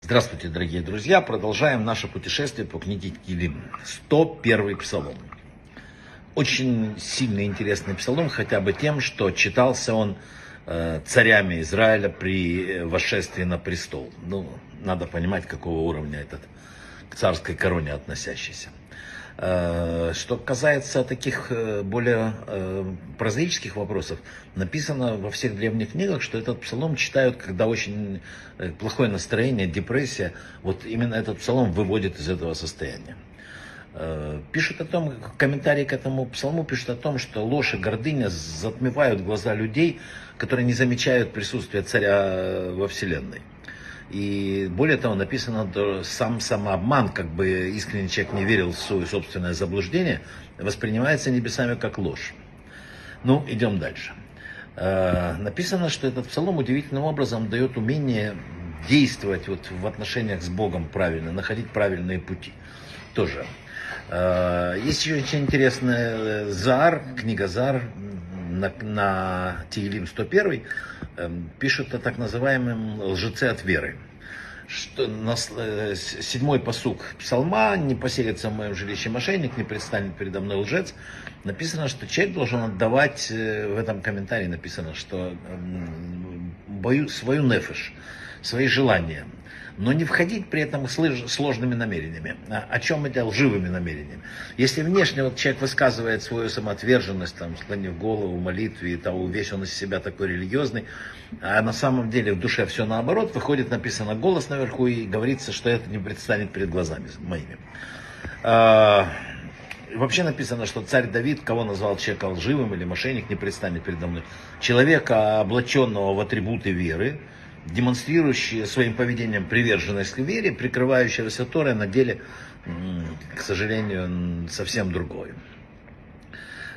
Здравствуйте, дорогие друзья! Продолжаем наше путешествие по книге Килим. 101 псалом. Очень сильный интересный псалом, хотя бы тем, что читался он э, царями Израиля при восшествии на престол. Ну, надо понимать, какого уровня этот к царской короне относящийся. Э, что касается таких э, более э, прозаических вопросов, написано во всех древних книгах, что этот псалом читают, когда очень плохое настроение, депрессия. Вот именно этот псалом выводит из этого состояния. Пишут о том, комментарии к этому псалму пишут о том, что ложь и гордыня затмевают глаза людей, которые не замечают присутствия царя во Вселенной. И более того, написано, сам самообман, как бы искренний человек не верил в свое собственное заблуждение, воспринимается небесами как ложь. Ну, идем дальше. Э, написано, что этот псалом удивительным образом дает умение действовать вот в отношениях с Богом правильно, находить правильные пути. Тоже. Э, есть еще очень интересная Зар, книга Зар, на, на Тиилим 101 эм, пишут о так называемом лжеце от веры. Что на, э, седьмой посук псалма, не поселится в моем жилище мошенник, не предстанет передо мной лжец. Написано, что человек должен отдавать, э, в этом комментарии написано, что эм, бою, свою нефиш, свои желания но не входить при этом сложными намерениями. А о чем это лживыми намерениями? Если внешне вот человек высказывает свою самоотверженность, там, склонив голову в молитве, и того, весь он из себя такой религиозный, а на самом деле в душе все наоборот, выходит, написано голос наверху, и говорится, что это не предстанет перед глазами моими. А, вообще написано, что царь Давид, кого назвал человека лживым или мошенник, не предстанет передо мной. Человека, облаченного в атрибуты веры, демонстрирующие своим поведением приверженность к вере, прикрывающегося Торой, на деле, к сожалению, совсем другое.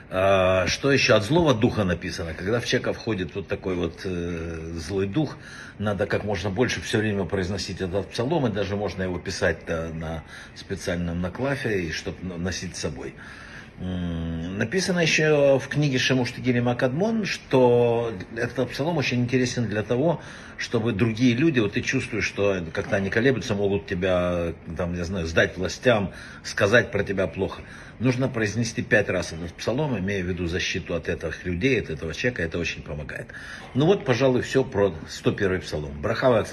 А, что еще? От злого духа написано. Когда в человека входит вот такой вот э, злой дух, надо как можно больше все время произносить этот псалом, и даже можно его писать на специальном наклафе, чтобы носить с собой. Написано еще в книге Шемуштагили Макадмон, что этот псалом очень интересен для того, чтобы другие люди, вот ты чувствуешь, что как-то они колеблются, могут тебя, там, я знаю, сдать властям, сказать про тебя плохо. Нужно произнести пять раз этот псалом, имея в виду защиту от этих людей, от этого человека, это очень помогает. Ну вот, пожалуй, все про 101 псалом. Брахава от